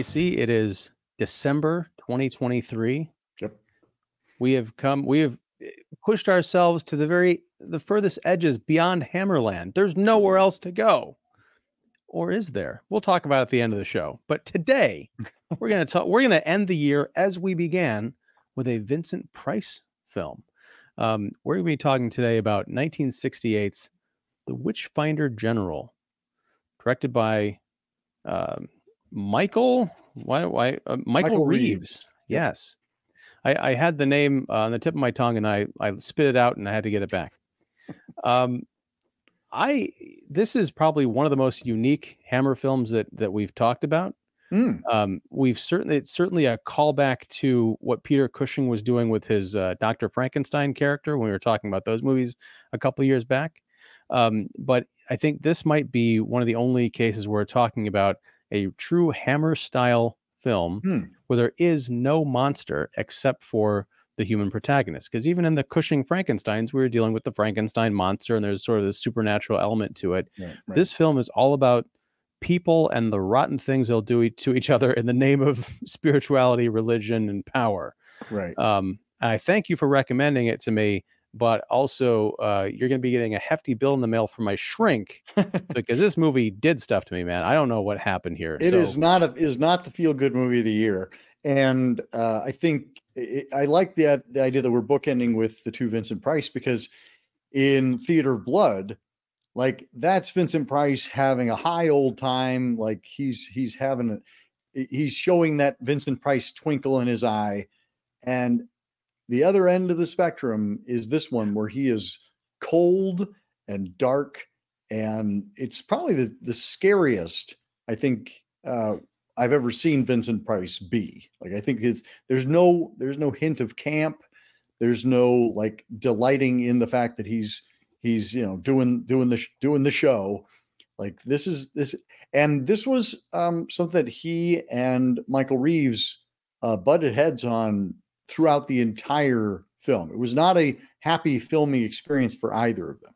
AC. It is December 2023. Yep. We have come, we have eh, pushed ourselves to the very, the furthest edges beyond Hammerland. There's nowhere else to go. Or is there? We'll talk about it at the end of the show. But today, we're going to talk, we're going to end the year as we began with a Vincent Price film. Um, we're going to be talking today about 1968's The Witchfinder General, directed by um, Michael. Why? Why? Uh, Michael, Michael Reeves. Reeves. Yes, I, I had the name uh, on the tip of my tongue, and I I spit it out, and I had to get it back. Um, I this is probably one of the most unique Hammer films that that we've talked about. Mm, Um, we've certainly it's certainly a callback to what Peter Cushing was doing with his uh, Doctor Frankenstein character when we were talking about those movies a couple of years back. Um, but I think this might be one of the only cases where we're talking about a true Hammer style film Hmm. where there is no monster except for the human protagonist. Because even in the Cushing Frankensteins, we were dealing with the Frankenstein monster, and there's sort of this supernatural element to it. right, right. This film is all about people and the rotten things they'll do to each other in the name of spirituality, religion, and power. right. Um, I thank you for recommending it to me, but also uh, you're going to be getting a hefty bill in the mail from my shrink because this movie did stuff to me, man. I don't know what happened here. It is so, not a is not the feel good movie of the year, and uh, I think it, I like the the idea that we're bookending with the two Vincent Price because in Theater of Blood, like that's Vincent Price having a high old time, like he's he's having a he's showing that Vincent Price twinkle in his eye, and the other end of the spectrum is this one where he is cold and dark and it's probably the, the scariest i think uh, i've ever seen vincent price be. Like i think there's no there's no hint of camp. There's no like delighting in the fact that he's he's you know doing doing the doing the show. Like this is this and this was um something that he and michael reeves uh butted heads on throughout the entire film it was not a happy filming experience for either of them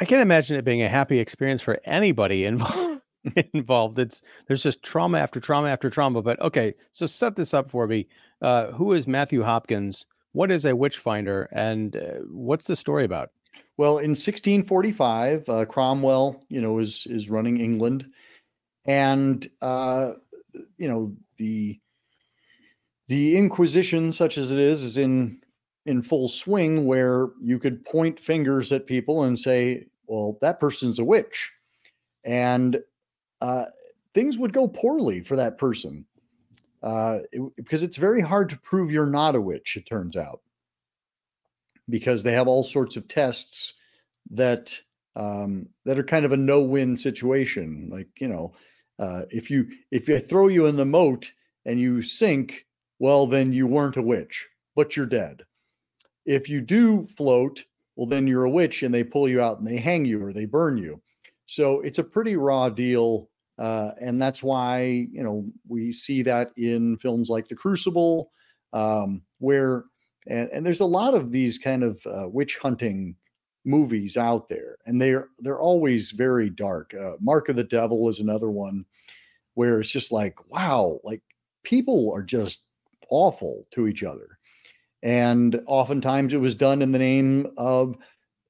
I can't imagine it being a happy experience for anybody involved. involved. It's there's just trauma after trauma after trauma. But okay, so set this up for me. Uh, who is Matthew Hopkins? What is a witch finder, and uh, what's the story about? Well, in 1645, uh, Cromwell, you know, is is running England, and uh, you know the the Inquisition, such as it is, is in in full swing, where you could point fingers at people and say, "Well, that person's a witch," and uh, things would go poorly for that person uh, it- because it's very hard to prove you're not a witch. It turns out because they have all sorts of tests that um, that are kind of a no-win situation. Like you know, uh, if you if they throw you in the moat and you sink, well, then you weren't a witch, but you're dead. If you do float, well, then you're a witch, and they pull you out and they hang you or they burn you. So it's a pretty raw deal, uh, and that's why you know we see that in films like The Crucible, um, where and, and there's a lot of these kind of uh, witch hunting movies out there and they're they're always very dark uh, mark of the devil is another one where it's just like wow like people are just awful to each other. And oftentimes it was done in the name of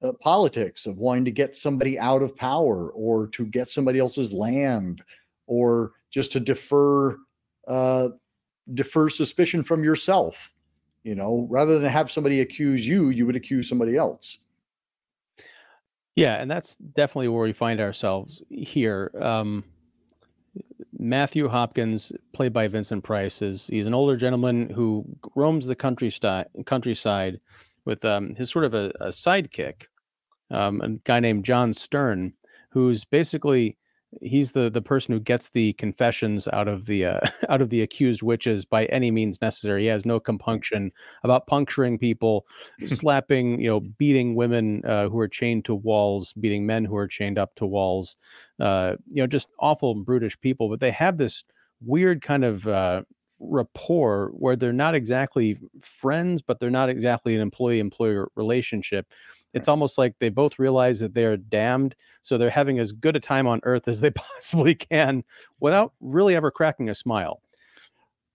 uh, politics of wanting to get somebody out of power or to get somebody else's land or just to defer uh, defer suspicion from yourself. You know rather than have somebody accuse you you would accuse somebody else. Yeah, and that's definitely where we find ourselves here. Um, Matthew Hopkins, played by Vincent Price, is he's an older gentleman who roams the countryside countryside with um, his sort of a, a sidekick, um, a guy named John Stearne, who's basically he's the the person who gets the confessions out of the uh, out of the accused witches by any means necessary. He has no compunction about puncturing people, slapping, you know, beating women uh, who are chained to walls, beating men who are chained up to walls. Uh, you know, just awful brutish people. But they have this weird kind of uh, rapport where they're not exactly friends, but they're not exactly an employee employer relationship. It's almost like they both realize that they're damned, so they're having as good a time on earth as they possibly can without really ever cracking a smile.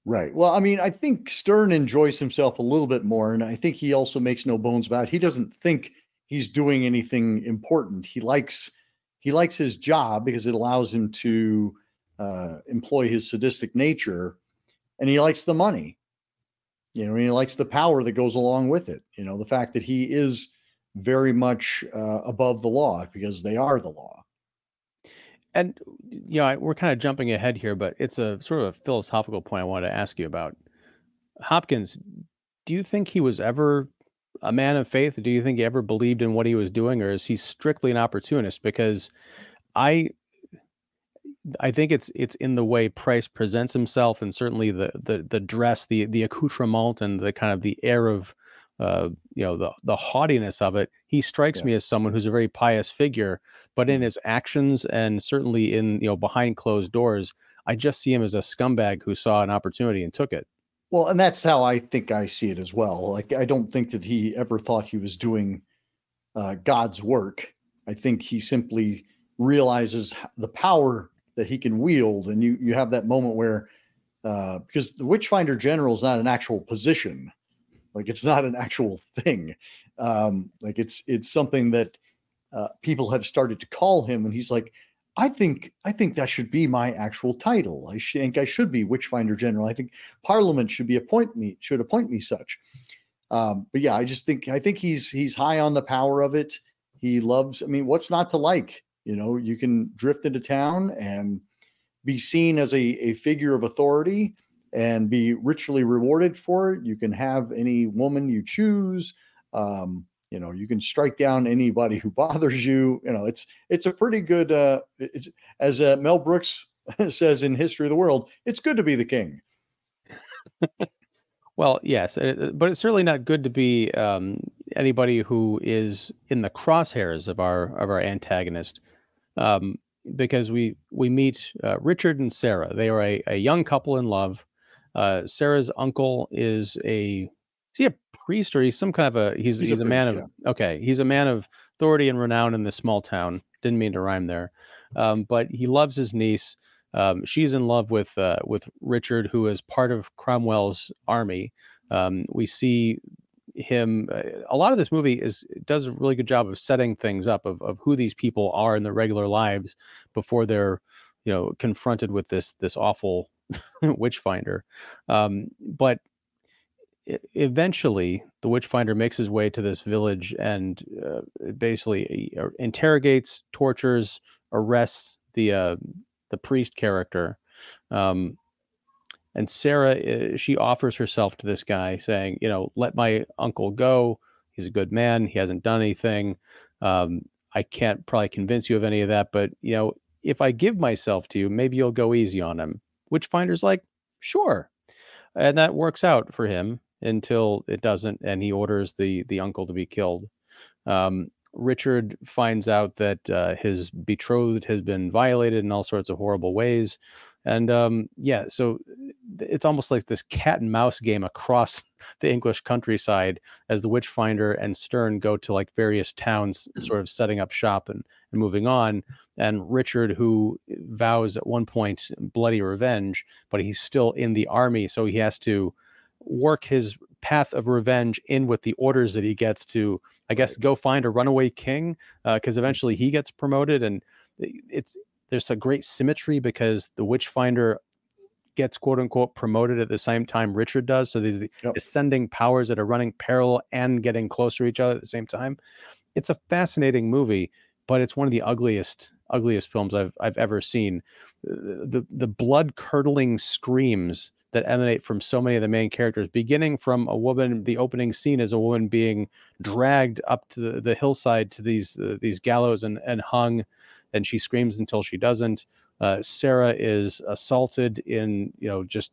Right. Well, I mean, I think Stearne enjoys himself a little bit more, and I think he also makes no bones about it. He doesn't think he's doing anything important. He likes he likes his job because it allows him to uh, employ his sadistic nature, and he likes the money. You know, he likes the power that goes along with it. You know, the fact that he is very much uh, above the law because they are the law. And you know, I, we're kind of jumping ahead here, but it's a sort of a philosophical point I wanted to ask you about. Hopkins, do you think he was ever a man of faith? Do you think he ever believed in what he was doing, or is he strictly an opportunist? Because I, I think it's it's in the way Price presents himself, and certainly the the the dress, the the accoutrement, and the kind of the air of uh, you know the the haughtiness of it. He strikes yeah. me as someone who's a very pious figure, but in mm-hmm. his actions and certainly in you know behind closed doors, I just see him as a scumbag who saw an opportunity and took it. Well, and that's how I think I see it as well. Like I don't think that he ever thought he was doing uh, God's work. I think he simply realizes the power that he can wield, and you you have that moment where uh, because the Witchfinder General is not an actual position like it's not an actual thing. Um, like it's it's something that uh, people have started to call him, and he's like, I think I think that should be my actual title. I think I should be Witchfinder General. I think Parliament should be appoint me should appoint me such. Um, but yeah, I just think I think he's he's high on the power of it. He loves. I mean, what's not to like? You know, you can drift into town and be seen as a, a figure of authority and be richly rewarded for it. You can have any woman you choose. Um, you know, you can strike down anybody who bothers you. You know, it's it's a pretty good. Uh, as uh, Mel Brooks says in History of the World, it's good to be the king. well, yes, uh, but it's certainly not good to be um, anybody who is in the crosshairs of our of our antagonist. Um, because we we meet uh, Richard and Sarah. They are a, a young couple in love. Uh, Sarah's uncle is a is he a priest or he's some kind of a he's he's, he's a, a, man of okay he's a man of authority and renown in this small town. Didn't mean to rhyme there, um, but he loves his niece. Um, she's in love with uh, with Richard, who is part of Cromwell's army. Um, we see him uh, a lot of this movie is does a really good job of setting things up of, of who these people are in their regular lives before they're you know confronted with this this awful Witchfinder. Um, but eventually, the Witchfinder makes his way to this village and uh, basically uh, interrogates, tortures, arrests the uh, the priest character. Um, and Sarah, uh, she offers herself to this guy, saying, "You know, let my uncle go. He's a good man. He hasn't done anything. Um, I can't probably convince you of any of that, but you know, if I give myself to you, maybe you'll go easy on him." Witchfinder's like, sure. And that works out for him until it doesn't, and he orders the the uncle to be killed. Um, Richard finds out that uh, his betrothed has been violated in all sorts of horrible ways. And um, yeah, so it's almost like this cat and mouse game across the English countryside as the Witchfinder and Stearne go to like various towns, mm. sort of setting up shop and, and moving on. And Richard, who vows at one point bloody revenge, but he's still in the army, so he has to work his path of revenge in with the orders that he gets to, I guess, go find a runaway king, because uh, eventually he gets promoted, and it's there's a great symmetry because the Witchfinder gets quote unquote promoted at the same time Richard does. So these yep. ascending powers that are running parallel and getting closer to each other at the same time. It's a fascinating movie, but it's one of the ugliest ugliest films I've I've ever seen. The the blood curdling screams that emanate from so many of the main characters, beginning from a woman. The opening scene is a woman being dragged up to the, the hillside to these uh, these gallows and and hung, and she screams until she doesn't. Uh, Sarah is assaulted in you know just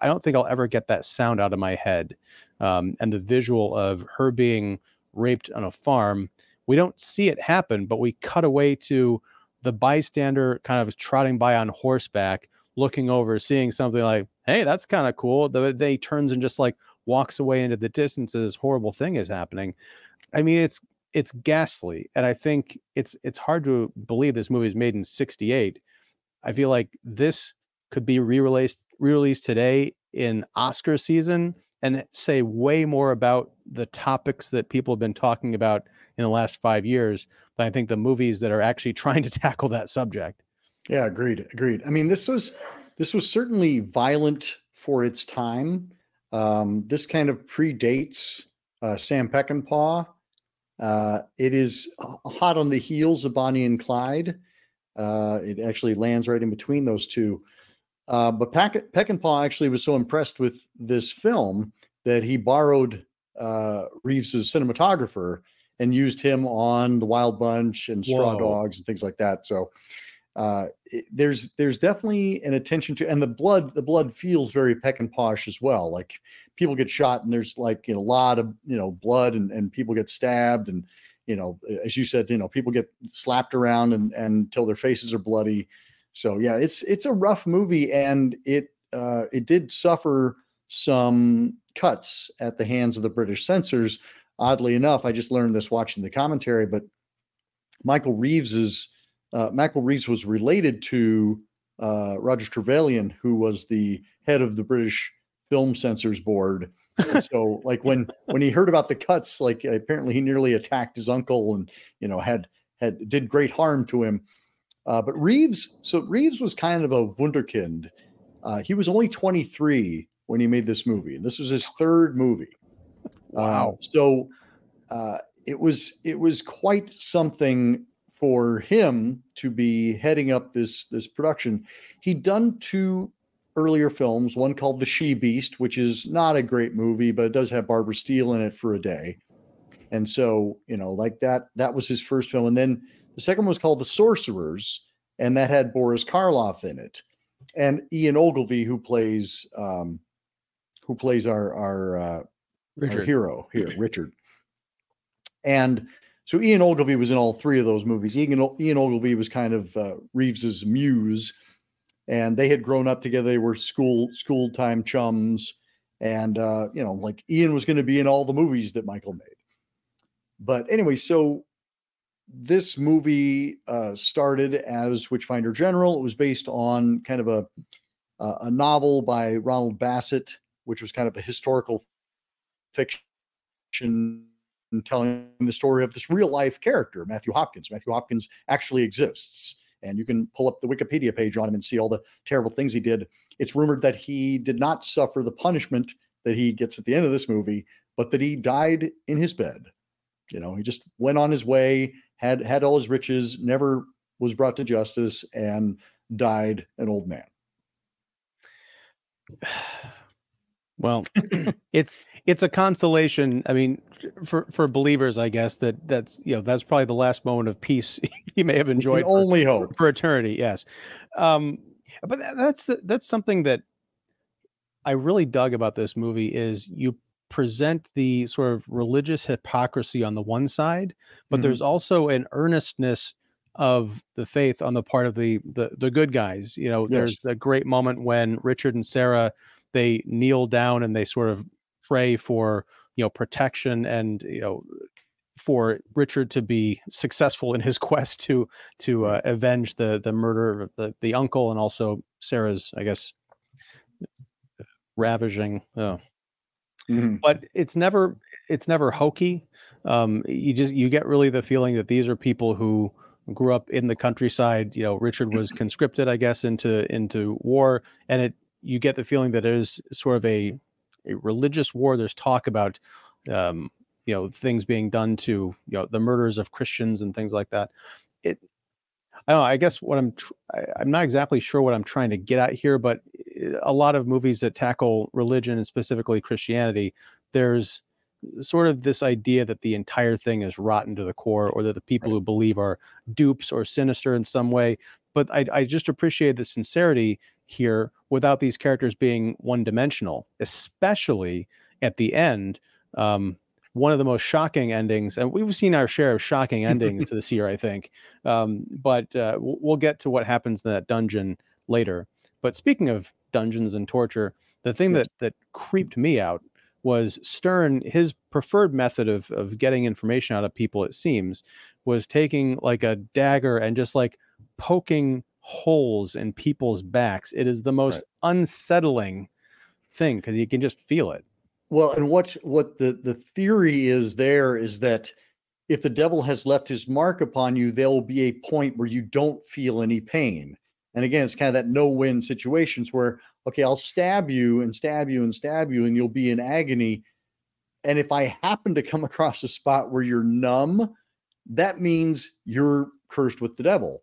I don't think I'll ever get that sound out of my head. Um, and the visual of her being raped on a farm we don't see it happen, but we cut away to the bystander kind of trotting by on horseback, looking over, seeing something like, hey, that's kind of cool. The, then he turns and just like walks away into the distance. This horrible thing is happening. I mean, it's it's ghastly, and I think it's it's hard to believe this movie is made in '68. I feel like this could be re-released re-released today in Oscar season and say way more about the topics that people have been talking about in the last five years than I think the movies that are actually trying to tackle that subject. Yeah, agreed. Agreed. I mean, this was this was certainly violent for its time. Um, this kind of predates uh, Sam Peckinpah. Uh, it is hot on the heels of Bonnie and Clyde. Uh, it actually lands right in between those two. Uh, but Pack- Peckinpah actually was so impressed with this film that he borrowed uh, Reeves's cinematographer and used him on the Wild Bunch and Straw Whoa. Dogs and things like that. So uh, it, there's there's definitely an attention to, and the blood the blood feels very Peckinpah as well. Like people get shot and there's like you know, a lot of you know blood and and people get stabbed and you know as you said you know people get slapped around and and until their faces are bloody. So yeah, it's it's a rough movie and it uh, it did suffer some cuts at the hands of the British censors. Oddly enough, I just learned this watching the commentary, but Michael Reeves's uh, Michael Reeves was related to uh, Roger Trevelyan, who was the head of the British Film Censors Board. so, like when when he heard about the cuts, like apparently he nearly attacked his uncle, and you know had had did great harm to him. Uh, but Reeves, so Reeves was kind of a wunderkind. Uh, he was only 23 when he made this movie, and this was his third movie. Wow! Uh, so uh, it was it was quite something for him to be heading up this this production. He'd done two earlier films, one called The She Beast, which is not a great movie, but it does have Barbara Steele in it for a day. And so, you know, like that, that was his first film. And then the second one was called The Sorcerers, and that had Boris Karloff in it. And Ian Ogilvy, who plays um, who plays our our, uh, our hero here, Richard. And so Ian Ogilvy was in all three of those movies. Ian, Ian Ogilvy was kind of uh, Reeves's muse, and they had grown up together. They were school school time chums, and uh, you know, like Ian was going to be in all the movies that Michael made. But anyway, so this movie uh, started as Witchfinder General. It was based on kind of a a novel by Ronald Bassett, which was kind of a historical fiction telling the story of this real life character, Matthew Hopkins. Matthew Hopkins actually exists. And you can pull up the Wikipedia page on him and see all the terrible things he did. It's rumored that he did not suffer the punishment that he gets at the end of this movie, but that he died in his bed. You know, he just went on his way, had had all his riches, never was brought to justice, and died an old man. Well, it's it's a consolation. I mean, for for believers, I guess that that's you know that's probably the last moment of peace you may have enjoyed. only for, hope for eternity. Yes, um, but that's that's something that I really dug about this movie is you present the sort of religious hypocrisy on the one side, but mm-hmm. there's also an earnestness of the faith on the part of the the, the good guys. You know, yes. there's a great moment when Richard and Sarah they kneel down and they sort of pray for you know protection and you know for Richard to be successful in his quest to to uh, avenge the the murder of the the uncle and also Sarah's I guess ravaging. Oh. Mm-hmm. But it's never it's never hokey. Um, you just you get really the feeling that these are people who grew up in the countryside. You know, Richard was conscripted, I guess, into into war, and it you get the feeling that it is sort of a a religious war. There's talk about um, you know things being done to you know the murders of Christians and things like that. It I don't know. I guess what I'm tr- I, I'm not exactly sure what I'm trying to get at here, but eh, a lot of movies that tackle religion and specifically Christianity, there's sort of this idea that the entire thing is rotten to the core or that the people who believe are dupes or sinister in some way but I, I just appreciate the sincerity here without these characters being one dimensional, especially at the end. Um, one of the most shocking endings, and we've seen our share of shocking endings this year, I think. Um, but uh, we'll get to what happens in that dungeon later. But speaking of dungeons and torture, the thing that that creeped me out was Stearne. His preferred method of of getting information out of people, it seems, was taking like a dagger and just like poking holes in people's backs. It is the most right. unsettling thing because you can just feel it. Well, and what what the the theory is there is that if the devil has left his mark upon you, there will be a point where you don't feel any pain. And again, it's kind of that no-win situations where okay, I'll stab you and stab you and stab you, and you'll be in agony. And if I happen to come across a spot where you're numb, that means you're cursed with the devil.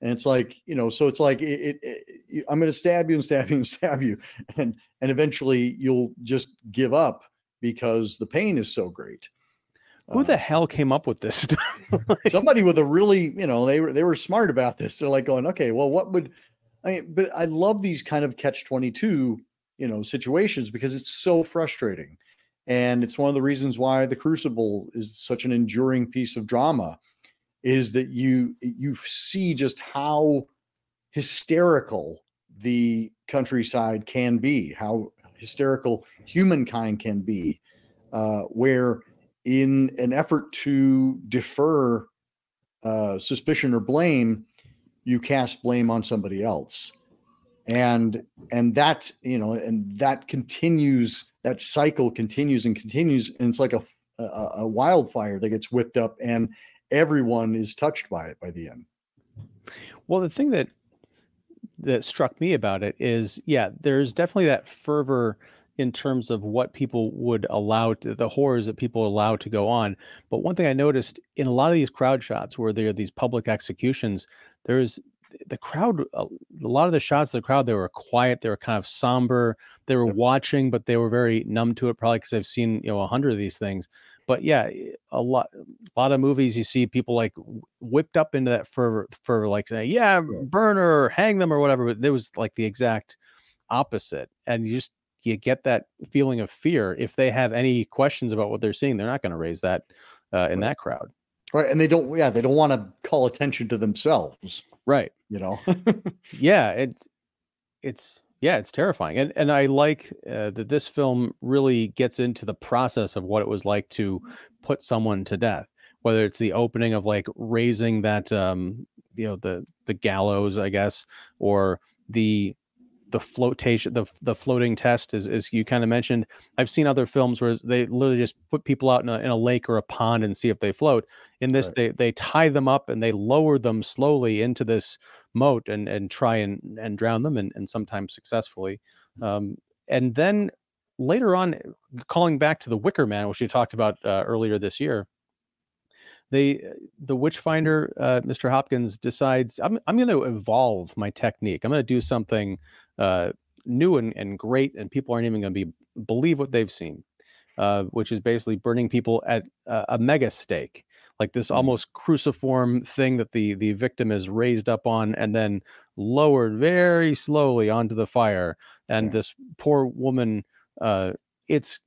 And it's like, you know, so it's like it, it, it, I'm going to stab you and stab you and stab you, and and eventually you'll just give up because the pain is so great. Who the uh, hell came up with this stuff? like, somebody with a really, you know, they were they were smart about this. They're like going, okay, well, what would I mean, but I love these kind of catch 22, you know, situations because it's so frustrating. And it's one of the reasons why the Crucible is such an enduring piece of drama is that you you see just how hysterical the countryside can be, how hysterical humankind can be, uh, where in an effort to defer uh, suspicion or blame, you cast blame on somebody else, and and that you know, and that continues. That cycle continues and continues, and it's like a a, a wildfire that gets whipped up, and everyone is touched by it by the end. Well, the thing that that struck me about it is, yeah, there's definitely that fervor in terms of what people would allow to, the horrors that people allow to go on. But one thing I noticed in a lot of these crowd shots where there are these public executions, there's the crowd a lot of the shots of the crowd they were quiet they were kind of somber they were watching but they were very numb to it probably because they've seen you know a hundred of these things but yeah, eh, a lot, a lot of movies you see people like whipped up into that for for like saying, yeah, burn or hang them, or whatever. But there was like the exact opposite, and you just you get that feeling of fear. If they have any questions about what they're seeing, they're not going to raise that uh, in right. that crowd. Right, and they don't. Yeah, they don't want to call attention to themselves. Right. You know. yeah, it's it's yeah, it's terrifying, and and I like uh, that this film really gets into the process of what it was like to put someone to death. Whether it's the opening of like raising that, um, you know, the the gallows, I guess, or the the flotation, the the floating test, is as you kind of mentioned. I've seen other films where they literally just put people out in a, in a lake or a pond and see if they float. In this, right. they they tie them up and they lower them slowly into this moat and and try and and drown them and, and sometimes successfully um, and then later on calling back to the wicker man which we talked about uh, earlier this year they the witchfinder uh, mr hopkins decides i'm, I'm going to evolve my technique i'm going to do something uh, new and, and great and people aren't even going to be believe what they've seen uh, which is basically burning people at a mega stake like this mm-hmm. almost cruciform thing that the the victim is raised up on and then lowered very slowly onto the fire and yeah. this poor woman uh it's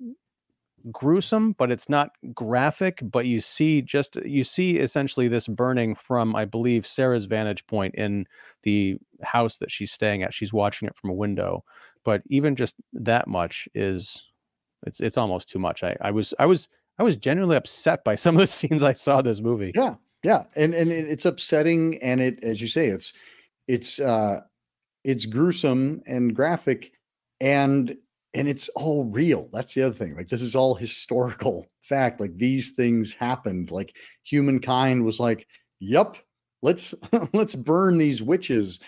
gruesome but it's not graphic but you see just you see essentially this burning from i believe sarah's vantage point in the house that she's staying at she's watching it from a window but even just that much is it's it's almost too much i i was i was I was genuinely upset by some of the scenes I saw this movie. Yeah, yeah, and and it's upsetting, and it, as you say, it's it's uh, it's gruesome and graphic, and and it's all real. That's the other thing. Like this is all historical fact. Like these things happened. Like humankind was like, "Yep, let's let's burn these witches."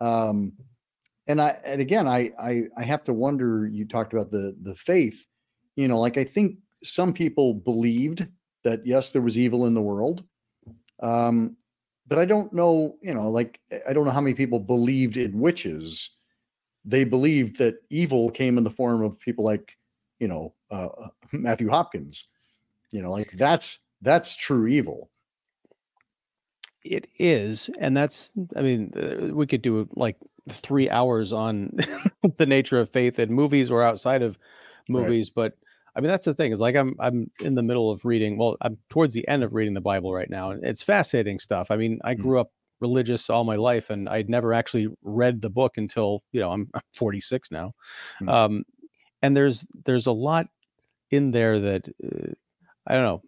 Um, and I and again, I I I have to wonder. You talked about the the faith. You know, like I think some people believed that yes, there was evil in the world. Um, but I don't know, you know, like I don't know how many people believed in witches. They believed that evil came in the form of people like, you know, uh, Matthew Hopkins. You know, like that's that's true evil. It is, and that's. I mean, uh, we could do like three hours on the nature of faith in movies or outside of movies, right. but I mean, that's the thing is like I'm I'm in the middle of reading. Well, I'm towards the end of reading the Bible right now, and it's fascinating stuff. I mean, I mm. grew up religious all my life, and I'd never actually read the book until you know I'm, I'm 46 now. Mm. Um, and there's there's a lot in there that uh, I don't know.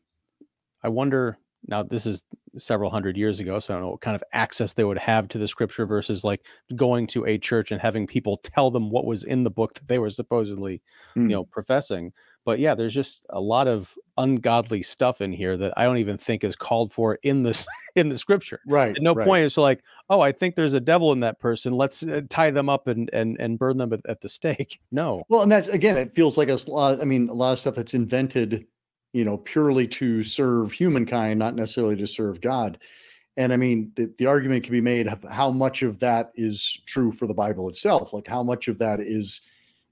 I wonder now this is several hundred years ago so i don't know what kind of access they would have to the scripture versus like going to a church and having people tell them what was in the book that they were supposedly mm. you hmm. know professing but yeah there's just a lot of ungodly stuff in here that i don't even think is called for in this in the scripture right At no right. point is like oh i think there's a devil in that person let's uh, tie them up and and and burn them at, at the stake no well and that's again it feels like a lot i mean a lot of stuff that's invented you know, purely to serve humankind, not necessarily to serve God. And I mean, the, the, argument can be made of how much of that is true for the Bible itself. Like how much of that is,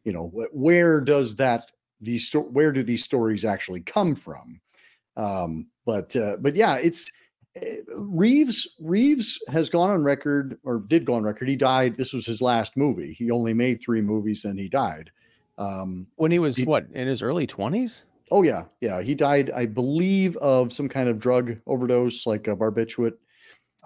you know, where does that these sto- where do these stories actually come from? Um, but uh, but yeah, it's uh, Reeves. Reeves has gone on record, or did go on record. He died. This was his last movie. He only made three movies, and he died. Um, when he was he, what in his early twenties? Oh yeah, yeah. He died, I believe, of some kind of drug overdose, like a barbiturate.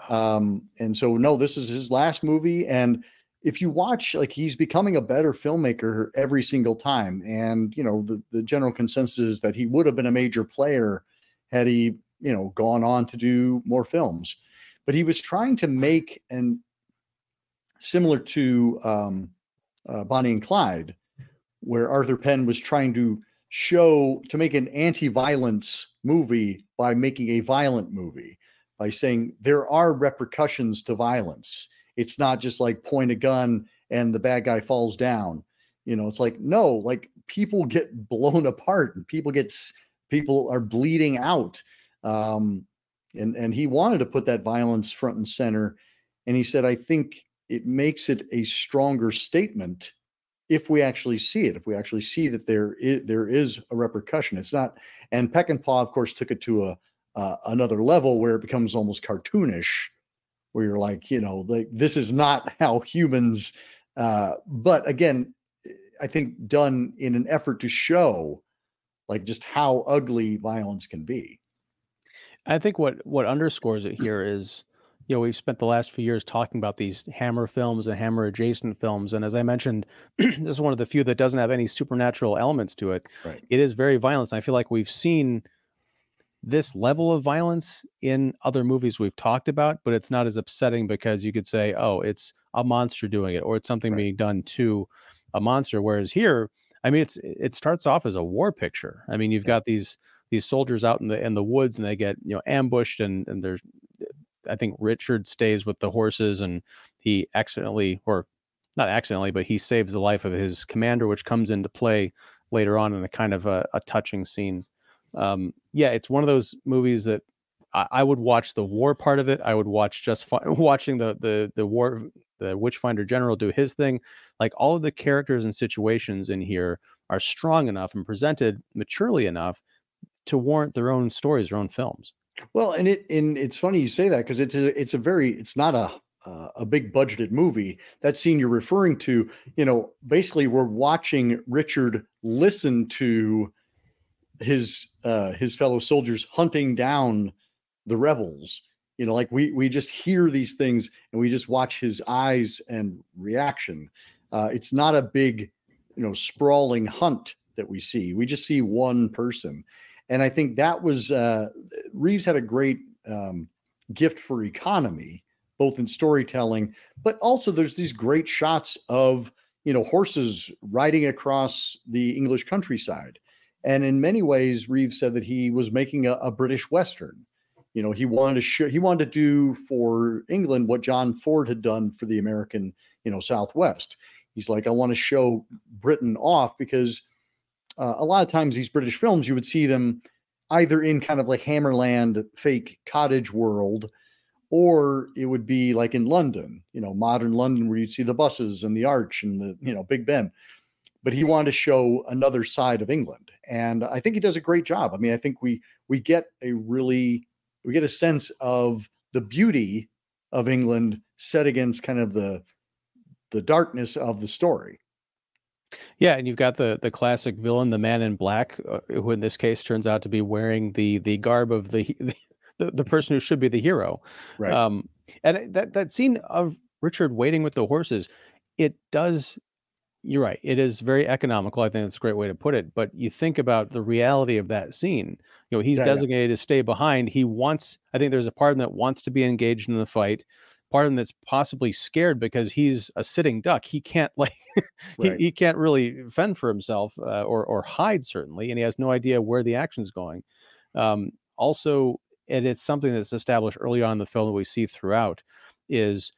Um, and so no, this is his last movie. And if you watch, like he's becoming a better filmmaker every single time. And you know, the, the general consensus is that he would have been a major player had he, you know, gone on to do more films. But he was trying to make and similar to um, uh, Bonnie and Clyde, where Arthur Penn was trying to show to make an anti-violence movie by making a violent movie by saying there are repercussions to violence it's not just like point a gun and the bad guy falls down. You know it's like no like people get blown apart and people get people are bleeding out. Um and and he wanted to put that violence front and center. And he said i think it makes it a stronger statement if we actually see it, if we actually see that there is, there is a repercussion. It's not, and Peck and Peckinpah, of course, took it to a uh, another level where it becomes almost cartoonish, where you're like, you know, like this is not how humans. Uh, but again, I think done in an effort to show, like, just how ugly violence can be. I think what what underscores it here is you know, we've spent the last few years talking about these Hammer films and Hammer adjacent films. And as I mentioned, this is one of the few that doesn't have any supernatural elements to it. Right. It is very violent. And I feel like we've seen this level of violence in other movies we've talked about, but it's not as upsetting because you could say, oh, it's a monster doing it, or it's something right. being done to a monster. Whereas here, I mean, it's it starts off as a war picture. I mean, you've yeah. got these these soldiers out in the in the woods and they get you know ambushed and and there's I think Richard stays with the horses and he accidentally, or not accidentally, but he saves the life of his commander, which comes into play later on in a kind of a, a touching scene. Um, yeah, it's one of those movies that I, I, would watch the war part of it. I would watch just fi- watching the the the war the Witchfinder General do his thing. Like all of the characters and situations in here are strong enough and presented maturely enough to warrant their own stories, their own films. Well, and it and it's funny you say that because it's a it's a very it's not a uh, a big budgeted movie. That scene you're referring to, you know, basically we're watching Richard listen to his uh his fellow soldiers hunting down the rebels. You know, like we we just hear these things and we just watch his eyes and reaction. Uh, it's not a big, you know, sprawling hunt that we see. We just see one person and I think that was uh, Reeves had a great um, gift for economy, both in storytelling, but also there's these great shots of you know horses riding across the English countryside. And in many ways, Reeves said that he was making a, a British Western. You know, he wanted to show, he wanted to do for England what John Ford had done for the American, you know, Southwest. He's like, I want to show Britain off because uh, a lot of times these British films, you would see them either in kind of like Hammerland fake cottage world, or it would be like in London, you know, modern London, where you'd see the buses and the arch and the, you know, Big Ben. But he wanted to show another side of England. And I think he does a great job. I mean, I think we we get a really we get a sense of the beauty of England set against kind of the the darkness of the story. Yeah, and you've got the the classic villain, the Man in Black, uh, who in this case turns out to be wearing the the garb of the the, the person who should be the hero. Right. Um, and that that scene of Richard waiting with the horses, it does. You're right. It is very economical. I think that's a great way to put it. But you think about the reality of that scene. You know, he's Yeah, yeah. designated to stay behind. He wants. I think there's a part of him that wants to be engaged in the fight. Part of him that's possibly scared because he's a sitting duck. He can't like he, Right. he can't really fend for himself uh, or or hide certainly, and he has no idea where the action's going. Um, also, and it's something that's established early on in the film that we see throughout is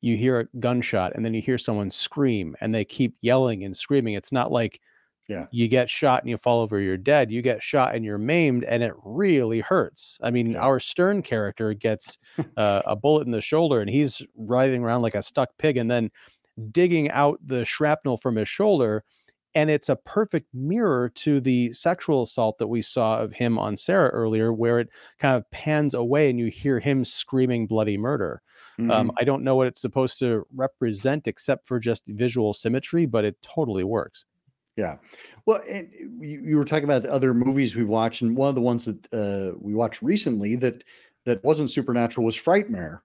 you hear a gunshot and then you hear someone scream and they keep yelling and screaming. It's not like Yeah. you get shot and you fall over, you're dead. You get shot and you're maimed and it really hurts. I mean, Yeah. our Stearne character gets uh, a bullet in the shoulder and he's writhing around like a stuck pig and then digging out the shrapnel from his shoulder. And it's a perfect mirror to the sexual assault that we saw of him on Sarah earlier, where it kind of pans away and you hear him screaming bloody murder. Um, Mhm. I don't know what it's supposed to represent except for just visual symmetry, but it totally works. Yeah. Well, and you, you were talking about the other movies we watched, and one of the ones that uh, we watched recently that that wasn't supernatural was Frightmare,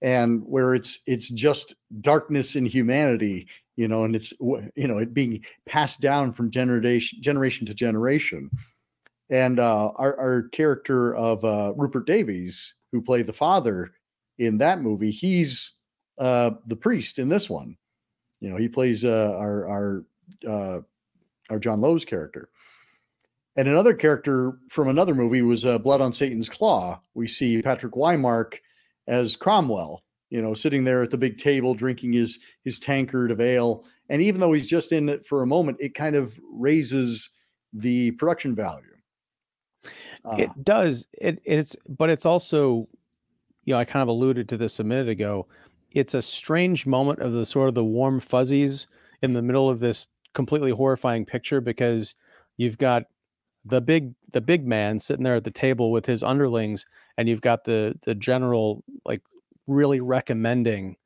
and where it's it's just darkness and humanity, you know, and it's you know it being passed down from generation generation to generation. And uh, our our character of uh, Rupert Davies, who played the father in that movie, he's uh, the priest in this one. You know, he plays uh, our our uh, our John Lowes character. And another character from another movie was uh, Blood on Satan's Claw. We see Patrick Wymark as Cromwell, you know, sitting there at the big table drinking his his tankard of ale. And even though he's just in it for a moment, it kind of raises the production value. Uh, It does. It it's but it's also, you know, I kind of alluded to this a minute ago. It's a strange moment of the sort of the warm fuzzies in the middle of this completely horrifying picture because you've got the big the big man sitting there at the table with his underlings and you've got the the general like really recommending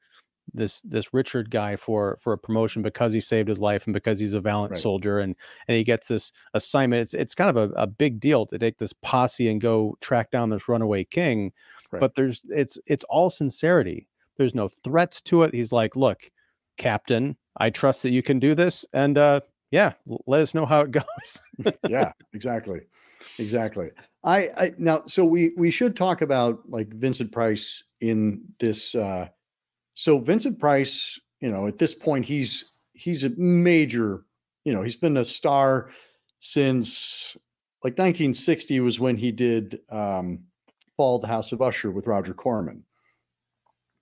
this this Richard guy for for a promotion because he saved his life and because he's a valiant Right. soldier and and he gets this assignment. It's it's kind of a, a big deal to take this posse and go track down this runaway king. Right. But there's it's it's all sincerity. There's no threats to it. He's like, look, Captain, I trust that you can do this, and uh yeah, let us know how it goes. yeah, exactly. Exactly. I, I now so we we should talk about like Vincent Price in this uh so Vincent Price, you know, at this point he's he's a major, you know, he's been a star since like 1960 was when he did um Fall the House of Usher with Roger Corman.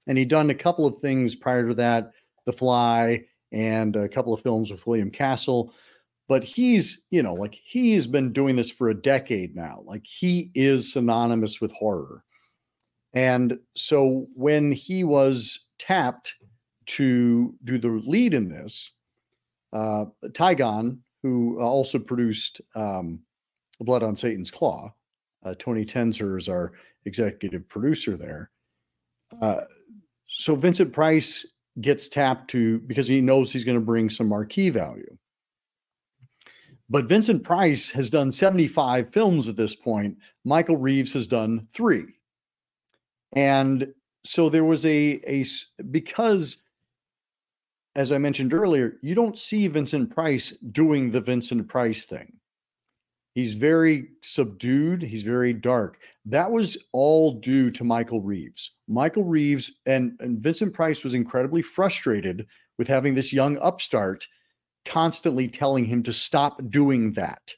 And he'd done a couple of things prior to that, The Fly and a couple of films with William Castle but he's you know like he's been doing this for a decade now like he is synonymous with horror. And so when he was tapped to do the lead in this uh tigon who also produced um blood on satan's claw uh, tony tenser is our executive producer there uh, so vincent price gets tapped to because he knows he's going to bring some marquee value but Vincent Price has done 75 films at this point. Michael Reeves has done three. And so there was a, a because, as I mentioned earlier, you don't see Vincent Price doing the Vincent Price thing. He's very subdued, he's very dark. That was all due to Michael Reeves. Michael Reeves and, and Vincent Price was incredibly frustrated with having this young upstart constantly telling him to stop doing that.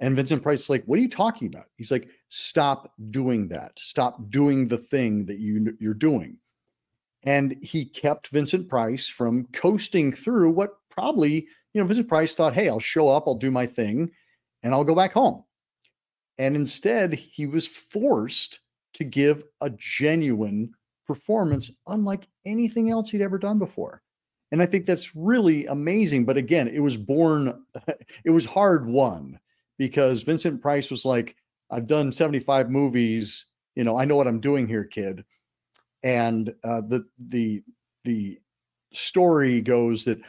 And Vincent Price is like, "What are you talking about?" He's like, "Stop doing that. Stop doing the thing that you you're doing." And he kept Vincent Price from coasting through what probably, you know, Vincent Price thought, "Hey, I'll show up, I'll do my thing, and I'll go back home." And instead, he was forced to give a genuine performance unlike anything else he'd ever done before. And I think that's really amazing. But again, it was born, it was hard won because Vincent Price was like, I've done 75 movies, you know, I know what I'm doing here, kid. And uh, the the the story goes that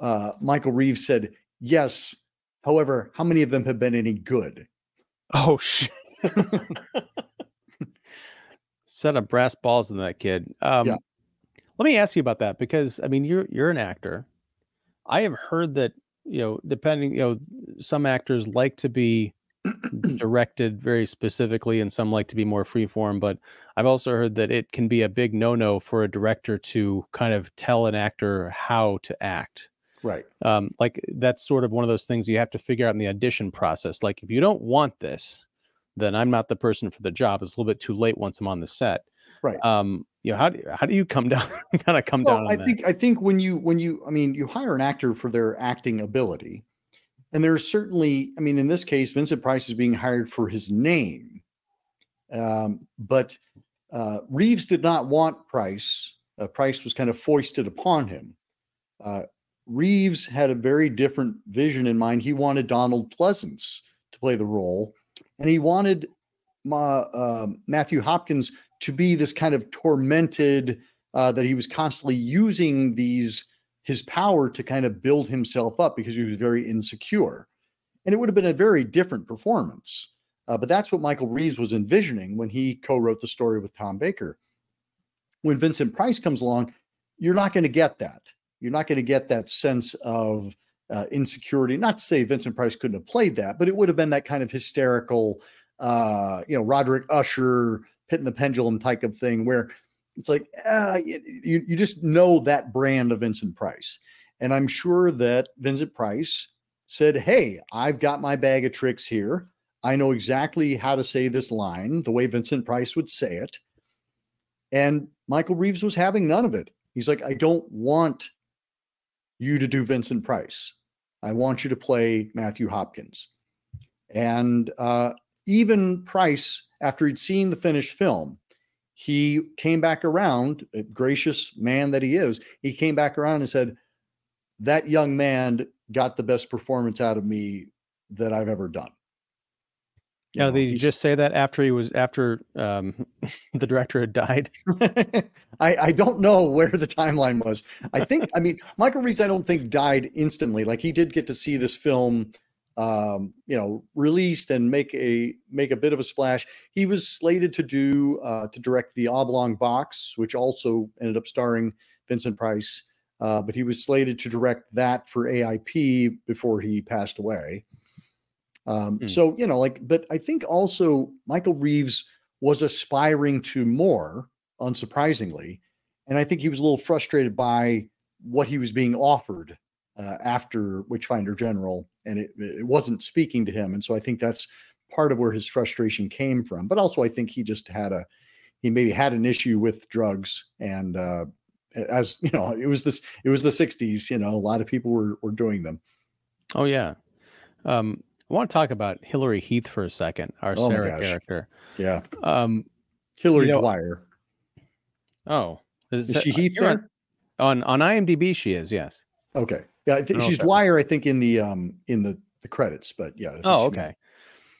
uh, Michael Reeves said, Yes. However, how many of them have been any good? Oh shit. Set of brass balls in that kid. Um Yeah. Let me ask you about that because I mean you're you're an actor. I have heard that you know, depending, you know, some actors like to be directed very specifically, and some like to be more freeform. But I've also heard that it can be a big no-no for a director to kind of tell an actor how to act. Right. Um, like that's sort of one of those things you have to figure out in the audition process. Like if you don't want this, then I'm not the person for the job. It's a little bit too late once I'm on the set. Right. Um, you know, how do how do you come down kind of come well, down? I that? think I think when you when you I mean you hire an actor for their acting ability, and there's certainly I mean in this case Vincent Price is being hired for his name, um, but uh, Reeves did not want Price. Uh, Price was kind of foisted upon him. Uh, Reeves had a very different vision in mind. He wanted Donald Pleasence to play the role, and he wanted Ma, uh, Matthew Hopkins to be this kind of tormented uh, that he was constantly using these his power to kind of build himself up because he was very insecure. And it would have been a very different performance. Uh, but that's what michael reeves was envisioning when he co-wrote the story with tom baker. When vincent price comes along you're not going to get that. You're not going to get that sense of uh, insecurity. Not to say vincent price couldn't have played that but it would have been that kind of hysterical uh, you know roderick usher pit in the pendulum type of thing where it's like uh, you, you just know that brand of Vincent Price. And I'm sure that Vincent Price said, Hey, I've got my bag of tricks here. I know exactly how to say this line the way Vincent Price would say it. And Michael Reeves was having none of it. He's like, I don't want you to do Vincent Price. I want you to play Matthew Hopkins. And uh, even Price after he'd seen the finished film, he came back around, gracious man that he is, he came back around and said, That young man got the best performance out of me that I've ever done. You know, did you just say that after he was after um, the director had died? I, I don't know where the timeline was. I think I mean Michael Reeves. I don't think died instantly. Like he did get to see this film um, you know, released and make a make a bit of a splash. He was slated to do uh, to direct the Oblong Box, which also ended up starring Vincent Price. Uh, but he was slated to direct that for AIP before he passed away. Um, hmm. So you know, like, but I think also Michael Reeves was aspiring to more, unsurprisingly, and I think he was a little frustrated by what he was being offered uh, after Witchfinder General, and it, it wasn't speaking to him. And so I think that's part of where his frustration came from. But also, I think he just had a he maybe had an issue with drugs, and uh, as you know, it was this it was the '60s. You know, a lot of people were were doing them. Oh yeah. Um, I want to talk about Hilary Heath for a second, our oh Sarah character. Yeah. Um, Hilary you know, Dwyer. Oh, is, is she Heath there? On, on IMDb, she is. Yes. Okay. Yeah, th- she's Dwyer, I think, in the um in the the credits, but yeah. Oh, okay.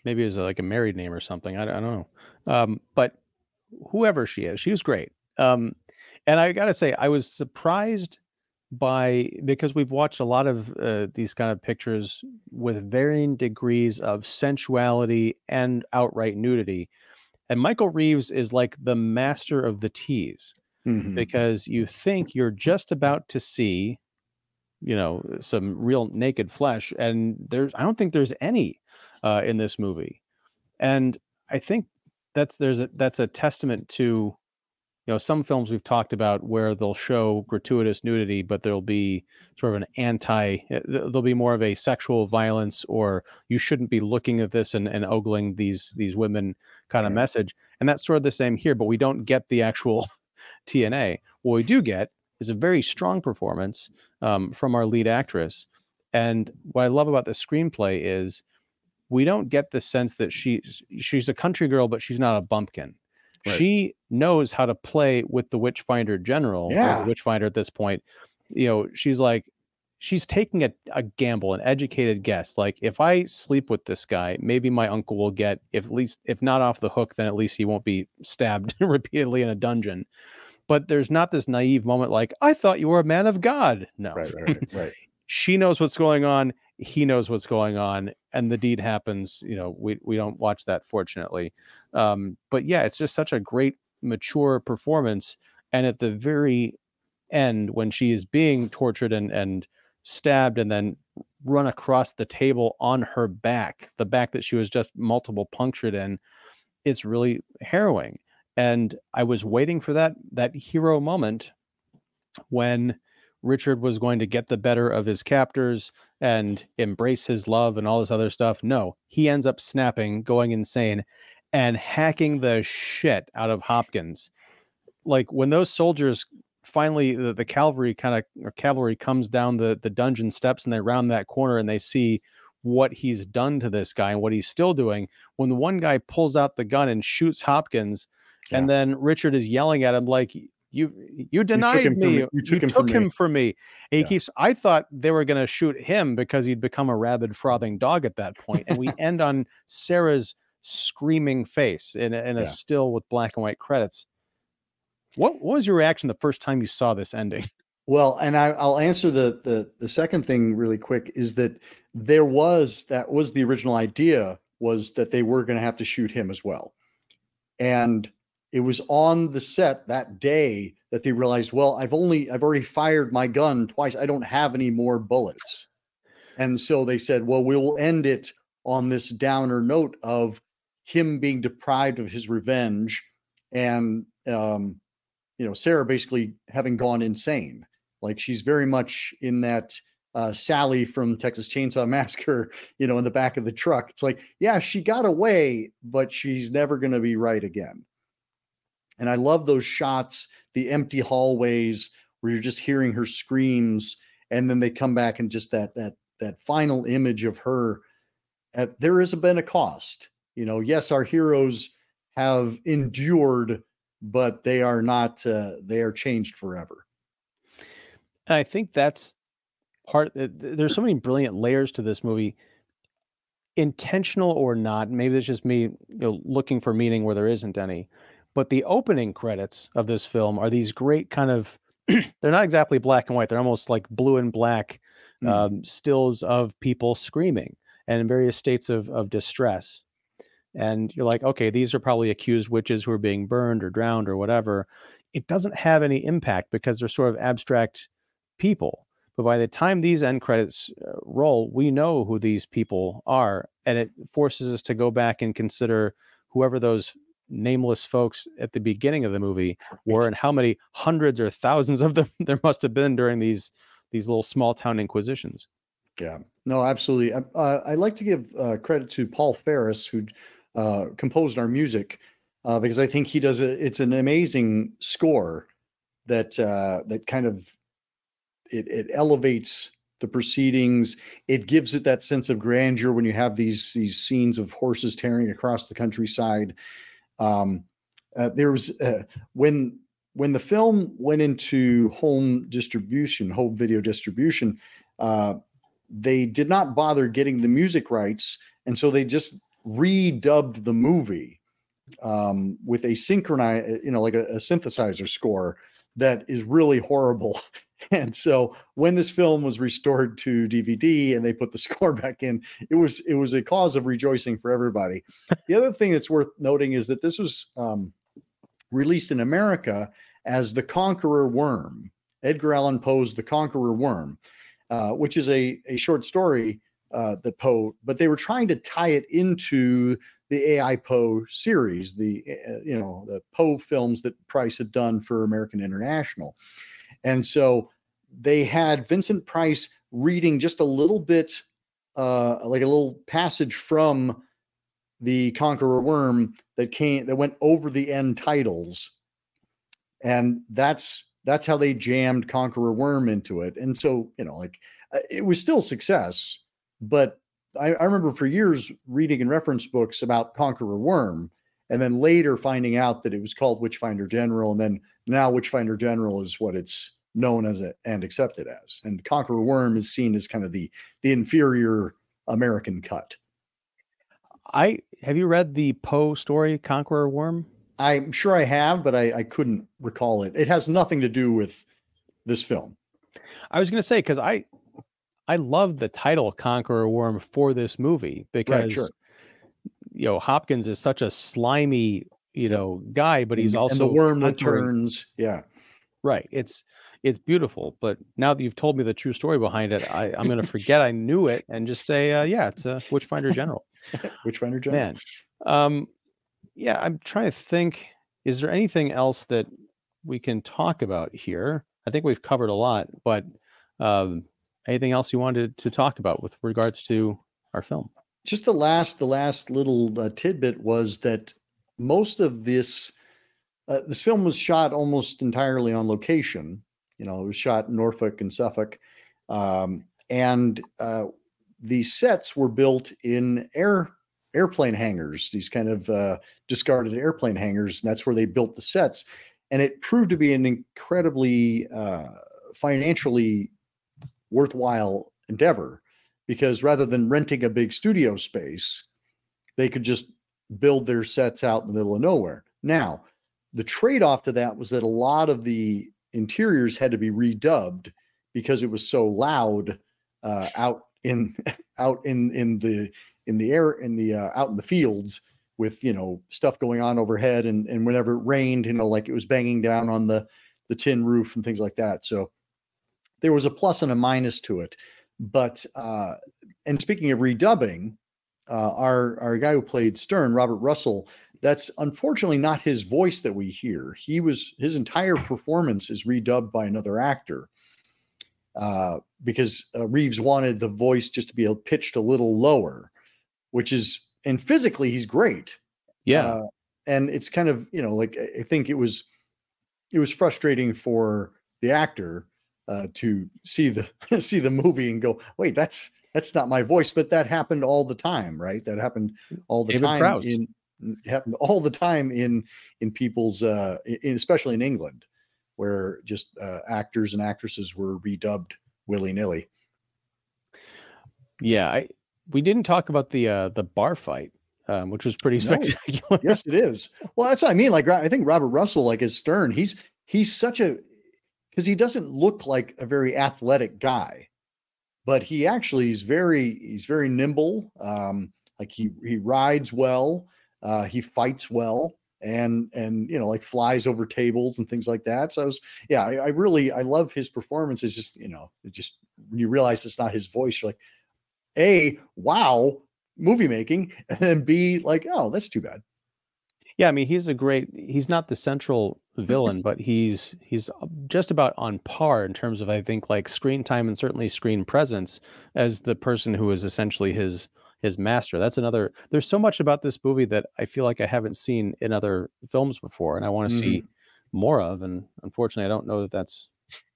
Maybe it was like a married name or something. I, I don't know. Um, but whoever she is, she was great. Um, and I got to say, I was surprised by because we've watched a lot of uh, these kind of pictures with varying degrees of sensuality and outright nudity. And Michael Reeves is like the master of the tease mm-hmm. because you think you're just about to see you know some real naked flesh and there's i don't think there's any uh, in this movie. And i think that's there's a that's a testament to you know some films we've talked about where they'll show gratuitous nudity but there'll be sort of an anti eh, there'll be more of a sexual violence or you shouldn't be looking at this and, and ogling these these women kind of message. And that's sort of the same here but we don't get the actual tna what we do get is a very strong performance um, from our lead actress. And what I love about the screenplay is we don't get the sense that she's she's a country girl, but she's not a bumpkin. Right. She knows how to play with the Witchfinder General, yeah. the Witchfinder at this point. You know, she's like, she's taking a, a gamble, an educated guess. Like, if I sleep with this guy, maybe my uncle will get, if at least, if not off the hook, then at least he won't be stabbed repeatedly in a dungeon but there's not this naive moment like i thought you were a man of god no right right right she knows what's going on he knows what's going on and the deed happens you know we, we don't watch that fortunately um, but yeah it's just such a great mature performance and at the very end when she is being tortured and and stabbed and then run across the table on her back, the back that she was just multiple punctured in. It's really harrowing. And I was waiting for that that hero moment when Richard was going to get the better of his captors and embrace his love and all this other stuff. No, he ends up snapping, going insane, and hacking the shit out of Hopkins. Like when those soldiers finally the, the cavalry kind of or cavalry comes down the the dungeon steps and they round that corner and they see what he's done to this guy and what he's still doing when the one guy pulls out the gun and shoots hopkins yeah. and then richard is yelling at him like you you denied you me. me. you took, you him, took him, for me and he yeah. keeps i thought they were going to shoot him because he'd become a rabid frothing dog at that point. point and we end on sarah's screaming face in, in a yeah. still with black and white credits what, what was your reaction the first time you saw this ending? Well, and I, will answer the, the the second thing really quick is that there was that was the original idea was that they were going to have to shoot him as well, and it was on the set that day that they realized, well, I've only I've already fired my gun twice. I don't have any more bullets, and so they said, well, we will end it on this downer note of him being deprived of his revenge and um, you know, Sarah basically having gone insane. Like she's very much in that uh, Sally from Texas Chainsaw Massacre, you know, in the back of the truck. It's like, yeah, she got away, but she's never going to be right again. And I love those shots, the empty hallways where you're just hearing her screams, and then they come back and just that that that final image of her. At, there has been a cost, you know. Yes, our heroes have endured but they are not uh, they are changed forever and i think that's part uh, there's so many brilliant layers to this movie intentional or not maybe it's just me you know looking for meaning where there isn't any but the opening credits of this film are these great kind of they're not exactly black and white they're almost like blue and black mm. um, stills of people screaming and in various states of, of distress and you're like, okay, these are probably accused witches who are being burned or drowned or whatever. It doesn't have any impact because they're sort of abstract people. But by the time these end credits uh, roll, we know who these people are, and it forces us to go back and consider whoever those nameless folks at the beginning of the movie were and how many hundreds or thousands of them there must have been during these these little small town inquisitions. Yeah, no, absolutely. Uh, I like to give uh, credit to Paul Ferris, who uh, composed our music uh, because I think he does a, it's an amazing score that uh, that kind of it, it elevates the proceedings. It gives it that sense of grandeur when you have these these scenes of horses tearing across the countryside. Um, uh, there was uh, when when the film went into home distribution, home video distribution. Uh, they did not bother getting the music rights, and so they just redubbed the movie um, with a synchronized, you know, like a, a synthesizer score that is really horrible. And so when this film was restored to DVD and they put the score back in, it was it was a cause of rejoicing for everybody. the other thing that's worth noting is that this was um, released in America as The Conqueror Worm, Edgar Allan Poe's The Conqueror Worm, uh, which is a, a short story uh, the Poe, but they were trying to tie it into the AIP Poe series, the uh, you know the Poe films that Price had done for American International, and so they had Vincent Price reading just a little bit, uh, like a little passage from the Conqueror Worm that came that went over the end titles, and that's that's how they jammed Conqueror Worm into it, and so you know like uh, it was still success but I, I remember for years reading in reference books about Conqueror Worm, and then later finding out that it was called Witchfinder General, and then now Witchfinder General is what it's known as and accepted as. And Conqueror Worm is seen as kind of the the inferior American cut. I have you read the Poe story Conqueror Worm? I'm sure I have, but I, I couldn't recall it. It has nothing to do with this film. I was going to say because I I love the title Conqueror Worm for this movie because right, sure. You know Hopkins is such a slimy you know guy, but he's also and the worm that turns. Yeah, right. It's it's beautiful. But now that you've told me the true story behind it, I, I'm going to forget I knew it and just say, uh, yeah, it's a Witchfinder General. Witchfinder General. Man, um, yeah, I'm trying to think. Is there anything else that we can talk about here? I think we've covered a lot, but um, anything else you wanted to talk about with regards to our film? Just the last, the last little uh, tidbit was that most of this, uh, this film was shot almost entirely on location. You know, it was shot in Norfolk and Suffolk, um, and uh, the sets were built in air airplane hangars, these kind of uh, discarded airplane hangars, and that's where they built the sets. And it proved to be an incredibly uh, financially worthwhile endeavor because rather than renting a big studio space, they could just build their sets out in the middle of nowhere. Now, the trade off to that was that a lot of the interiors had to be redubbed because it was so loud uh, out in out in in the in the air in the uh, out in the fields with you know stuff going on overhead and and whenever it rained you know like it was banging down on the the tin roof and things like that so there was a plus and a minus to it but uh and speaking of redubbing uh our our guy who played Stearne robert russell that's unfortunately not his voice that we hear he was his entire performance is redubbed by another actor uh because uh, reeves wanted the voice just to be pitched a little lower which is and physically he's great. Yeah. Uh, and it's kind of, you know, like I think it was it was frustrating for the actor uh, to see the see the movie and go, wait, that's that's not my voice, but that happened all the time, right? That happened all the David time Prowse. in happened all the time in in people's uh in, especially in England where just uh, actors and actresses were redubbed willy-nilly. Yeah, I we didn't talk about the uh, the bar fight, um, which was pretty No. spectacular. yes, it is. Well, that's what I mean. Like I think Robert Russell, like as Stearne, he's he's such a because he doesn't look like a very athletic guy, but he actually is very he's very nimble. Um, like he he rides well, uh, he fights well, and and you know like flies over tables and things like that. So I was yeah, I, I really I love his performance. It's just you know it just when you realize it's not his voice, you're like, a wow movie making, and then b like oh that's too bad. Yeah, I mean he's a great. He's not the central villain, but he's he's just about on par in terms of I think like screen time and certainly screen presence as the person who is essentially his his master. That's another. There's so much about this movie that I feel like I haven't seen in other films before, and I want to see more of. And unfortunately, I don't know that that's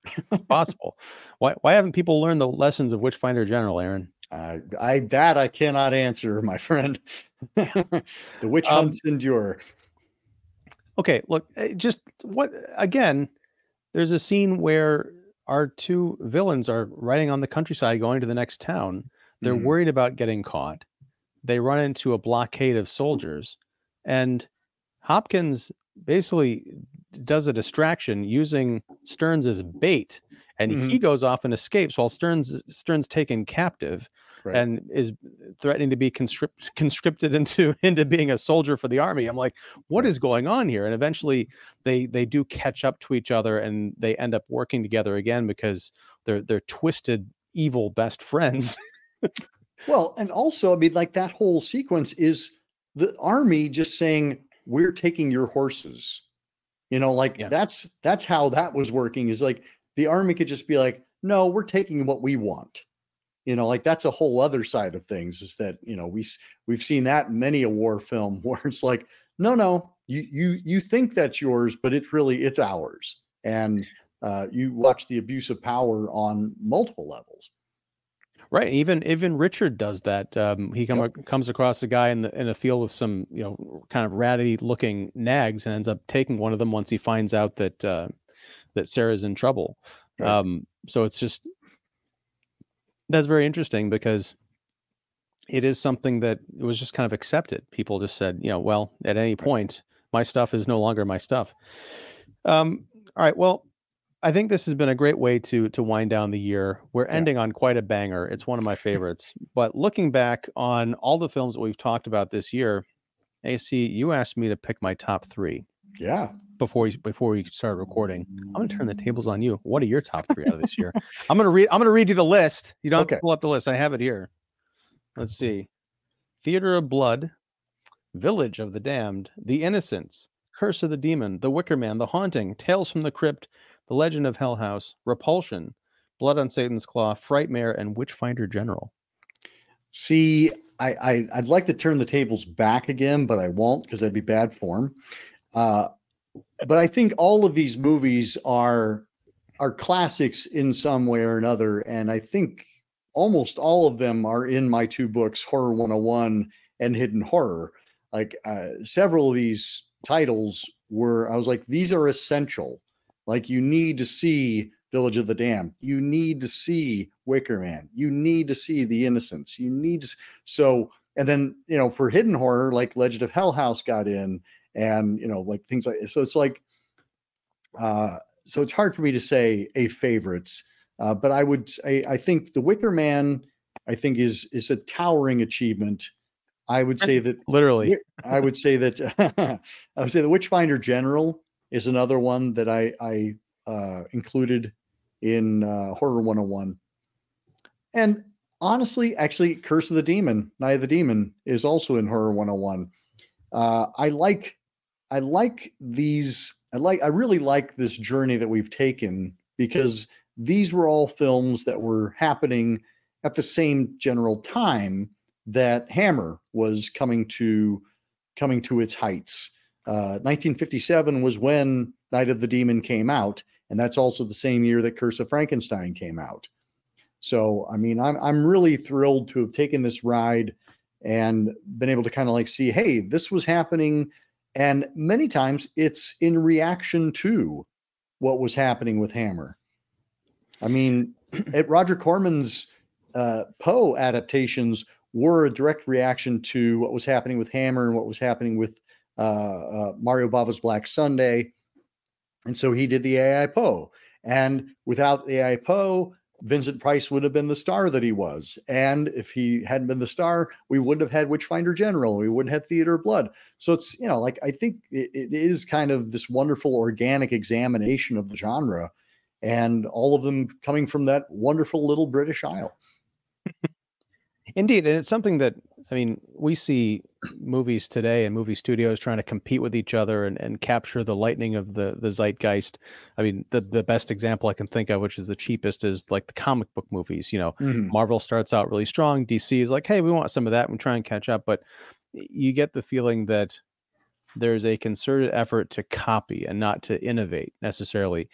possible. Why why haven't people learned the lessons of Witchfinder General, Aaron? Uh, I that I cannot answer, my friend. the witch Um, hunts endure. Okay, look, eh, just what again? There's a scene where our two villains are riding on the countryside going to the next town. They're Mhm. worried about getting caught. They run into a blockade of soldiers, and Hopkins basically does a distraction using Stearns as bait, and he goes off and escapes while Stearns Stearns taken captive Right. and is threatening to be conscript, conscripted into into being a soldier for the army. I'm like, what Right. is going on here? And eventually, they they do catch up to each other, and they end up working together again because they're they're twisted, evil best friends. Well, and also, I mean, like that whole sequence is the army just saying, "We're taking your horses." You know, like Yeah. that's that's how that was working. Is like the army could just be like, "No, we're taking what we want." You know, like that's a whole other side of things. Is that you know we we've seen that in many a war film where it's like, "No, no, you you you think that's yours, but it's really it's ours." And uh, you watch the abuse of power on multiple levels. Right. Even even Richard does that. Um, he come, Yep. comes across a guy in the in a field with some you know kind of ratty looking nags and ends up taking one of them once he finds out that uh, that Sarah's in trouble. Right. Um, so it's just that's very interesting because it is something that was just kind of accepted. People just said, you know, well, at any point, my stuff is no longer my stuff. Um, all right. Well, I think this has been a great way to to wind down the year. We're Yeah. ending on quite a banger. It's one of my favorites. but looking back on all the films that we've talked about this year, AC, you asked me to pick my top three. Yeah. Before we before we start recording. I'm gonna turn the tables on you. What are your top three out of this year? I'm gonna read. I'm gonna read you the list. You don't have to pull up the list. I have it here. Let's see. Theater of Blood, Village of the Damned, The Innocents, Curse of the Demon, The Wicker Man, The Haunting, Tales from the Crypt, The Legend of Hell House, Repulsion, Blood on Satan's Claw, Frightmare, and Witchfinder General. See, I, I I'd like to turn the tables back again, but I won't because that'd be bad form. Uh, but I think all of these movies are are classics in some way or another, and I think almost all of them are in my two books, Horror 101 and Hidden Horror. Like uh, several of these titles were, I was like, these are essential. Like you need to see Village of the Dam. You need to see Wicker Man. You need to see The Innocents. You need to. So, and then, you know, for hidden horror, like Legend of Hell House got in and, you know, like things like So it's like, uh, so it's hard for me to say a favorites, uh, but I would say, I think The Wicker Man, I think is, is a towering achievement. I would say that Literally. I would say that I would say the Witchfinder General is another one that I I uh, included in uh, Horror 101. And honestly, actually, Curse of the Demon, Night of the Demon, is also in Horror 101. Uh, I like I like these. I like I really like this journey that we've taken because these were all films that were happening at the same general time that Hammer was coming to coming to its heights. Uh, 1957 was when Night of the Demon came out, and that's also the same year that Curse of Frankenstein came out. So, I mean, I'm I'm really thrilled to have taken this ride and been able to kind of like see, hey, this was happening, and many times it's in reaction to what was happening with Hammer. I mean, at Roger Corman's uh, Poe adaptations were a direct reaction to what was happening with Hammer and what was happening with uh, uh, Mario Bava's Black Sunday. And so he did the AIP Poe. And without the AIP Poe, Vincent Price would have been the star that he was. And if he hadn't been the star, we wouldn't have had Witchfinder General. We wouldn't have Theater of Blood. So it's, you know, like I think it, it is kind of this wonderful organic examination of the genre and all of them coming from that wonderful little British Isle. Indeed, and it's something that I mean, we see movies today and movie studios trying to compete with each other and, and capture the lightning of the the zeitgeist. I mean, the the best example I can think of, which is the cheapest, is like the comic book movies. You know, Mhm. Marvel starts out really strong. DC is like, hey, we want some of that and try and catch up. But you get the feeling that there's a concerted effort to copy and not to innovate necessarily.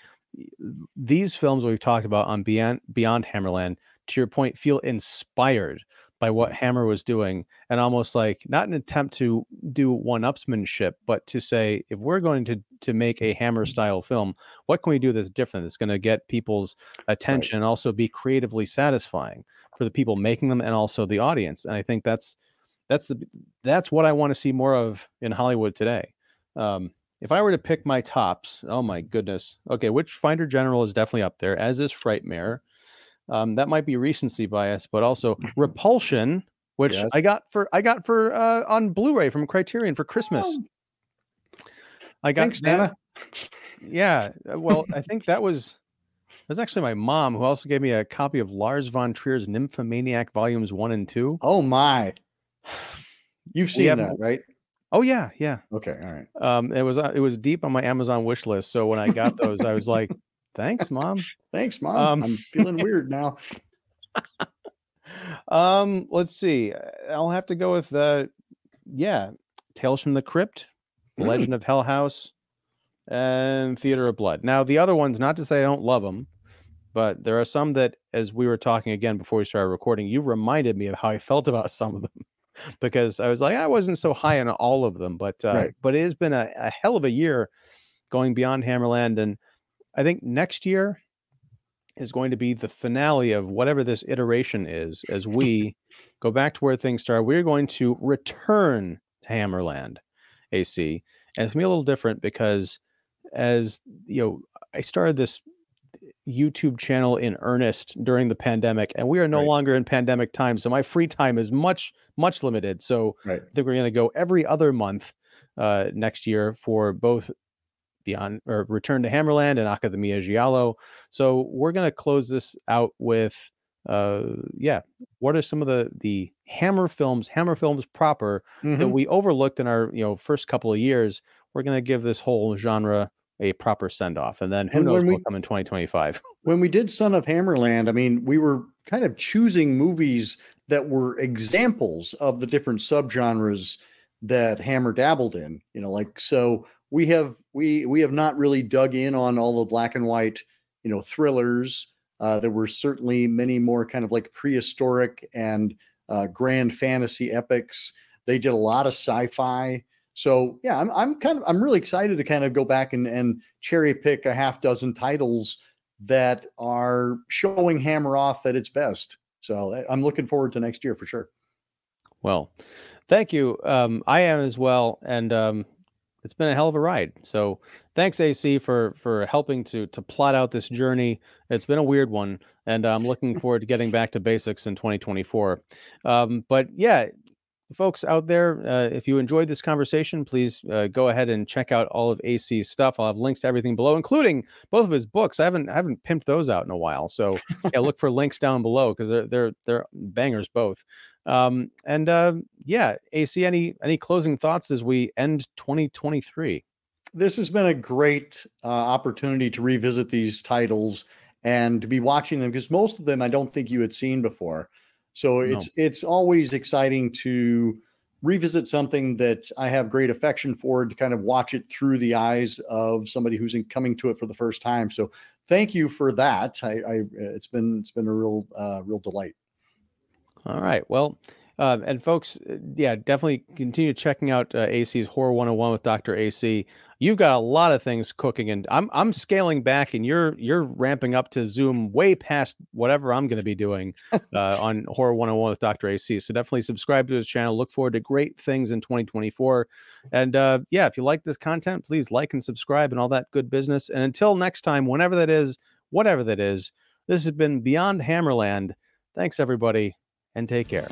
These films we've talked about on Beyond Beyond Hammerland, to your point, feel inspired by what Hammer was doing, and almost like not an attempt to do one-upsmanship, but to say if we're going to to make a Hammer style film, what can we do that's different? That's going to get people's attention and also be creatively satisfying for the people making them and also the audience. And I think that's that's the that's what I want to see more of in Hollywood today. Um, if I were to pick my tops, oh my goodness. Okay, Witchfinder General is definitely up there, as is Frightmare. Um, that might be recency bias, but also Repulsion, which Yes. I got for I got for uh, on Blu-ray from Criterion for Christmas. Oh, I got thanks, Nana. yeah. uh, Well, I think that was that was actually my mom who also gave me a copy of Lars von Trier's Nymphomaniac volumes one and two. Oh my. You've seen haven't- that, right? Oh yeah, yeah. Okay, all right. Um, it was uh, it was deep on my Amazon wish list. So when I got those, I was like, "Thanks, mom." Thanks, mom. Um, I'm feeling weird now. Um, let's see. I'll have to go with uh, yeah, Tales from the Crypt, Mm. Legend of Hell House, and Theater of Blood. Now the other ones, not to say I don't love them, but there are some that, as we were talking again before we started recording, you reminded me of how I felt about some of them. Because I was like, I wasn't so high on all of them, but uh, Right. but it has been a, a hell of a year going beyond Hammerland, and I think next year is going to be the finale of whatever this iteration is as we go back to where things start. We're going to return to Hammerland AC. And it's gonna be a little different because as you know, I started this YouTube channel in earnest during the pandemic, and we are no Right. longer in pandemic time. So my free time is much, much limited. So Right. I think we're going to go every other month uh, next year for both Beyond or Return to Hammerland and Academia Giallo. So we're gonna close this out with uh yeah what are some of the the hammer films hammer films proper mm-hmm. that we overlooked in our you know first couple of years we're going to give this whole genre a proper send off and then who and knows what'll come in 2025 when we did son of hammerland i mean we were kind of choosing movies that were examples of the different subgenres that hammer dabbled in you know like so we have we we have not really dug in on all the black and white you know thrillers uh, there were certainly many more kind of like prehistoric and uh, grand fantasy epics. They did a lot of sci-fi. So yeah, I'm I'm kind of I'm really excited to kind of go back and and cherry pick a half dozen titles that are showing Hammer off at its best. So I'm looking forward to next year for sure. Well, thank you. Um, I am as well, and um, it's been a hell of a ride. So thanks AC for for helping to to plot out this journey. It's been a weird one, and I'm looking forward to getting back to basics in 2024. Um, but yeah, folks out there, uh, if you enjoyed this conversation, please uh, go ahead and check out all of AC's stuff. I'll have links to everything below, including both of his books. I haven't I haven't pimped those out in a while, so yeah, look for links down below because they're they're they're bangers both. Um, and uh, yeah, AC, any any closing thoughts as we end 2023? This has been a great uh, opportunity to revisit these titles and to be watching them because most of them I don't think you had seen before. So no. it's it's always exciting to revisit something that I have great affection for to kind of watch it through the eyes of somebody who's coming to it for the first time. So thank you for that. I, I it's been it's been a real uh, real delight. All right. Well, uh, and folks, uh, yeah, definitely continue checking out uh, AC's Horror 101 with Dr. AC. You've got a lot of things cooking, and I'm I'm scaling back, and you're you're ramping up to Zoom way past whatever I'm going to be doing uh, on Horror 101 with Dr. AC. So definitely subscribe to his channel. Look forward to great things in 2024. And uh, yeah, if you like this content, please like and subscribe and all that good business. And until next time, whenever that is, whatever that is, this has been Beyond Hammerland. Thanks, everybody and take care.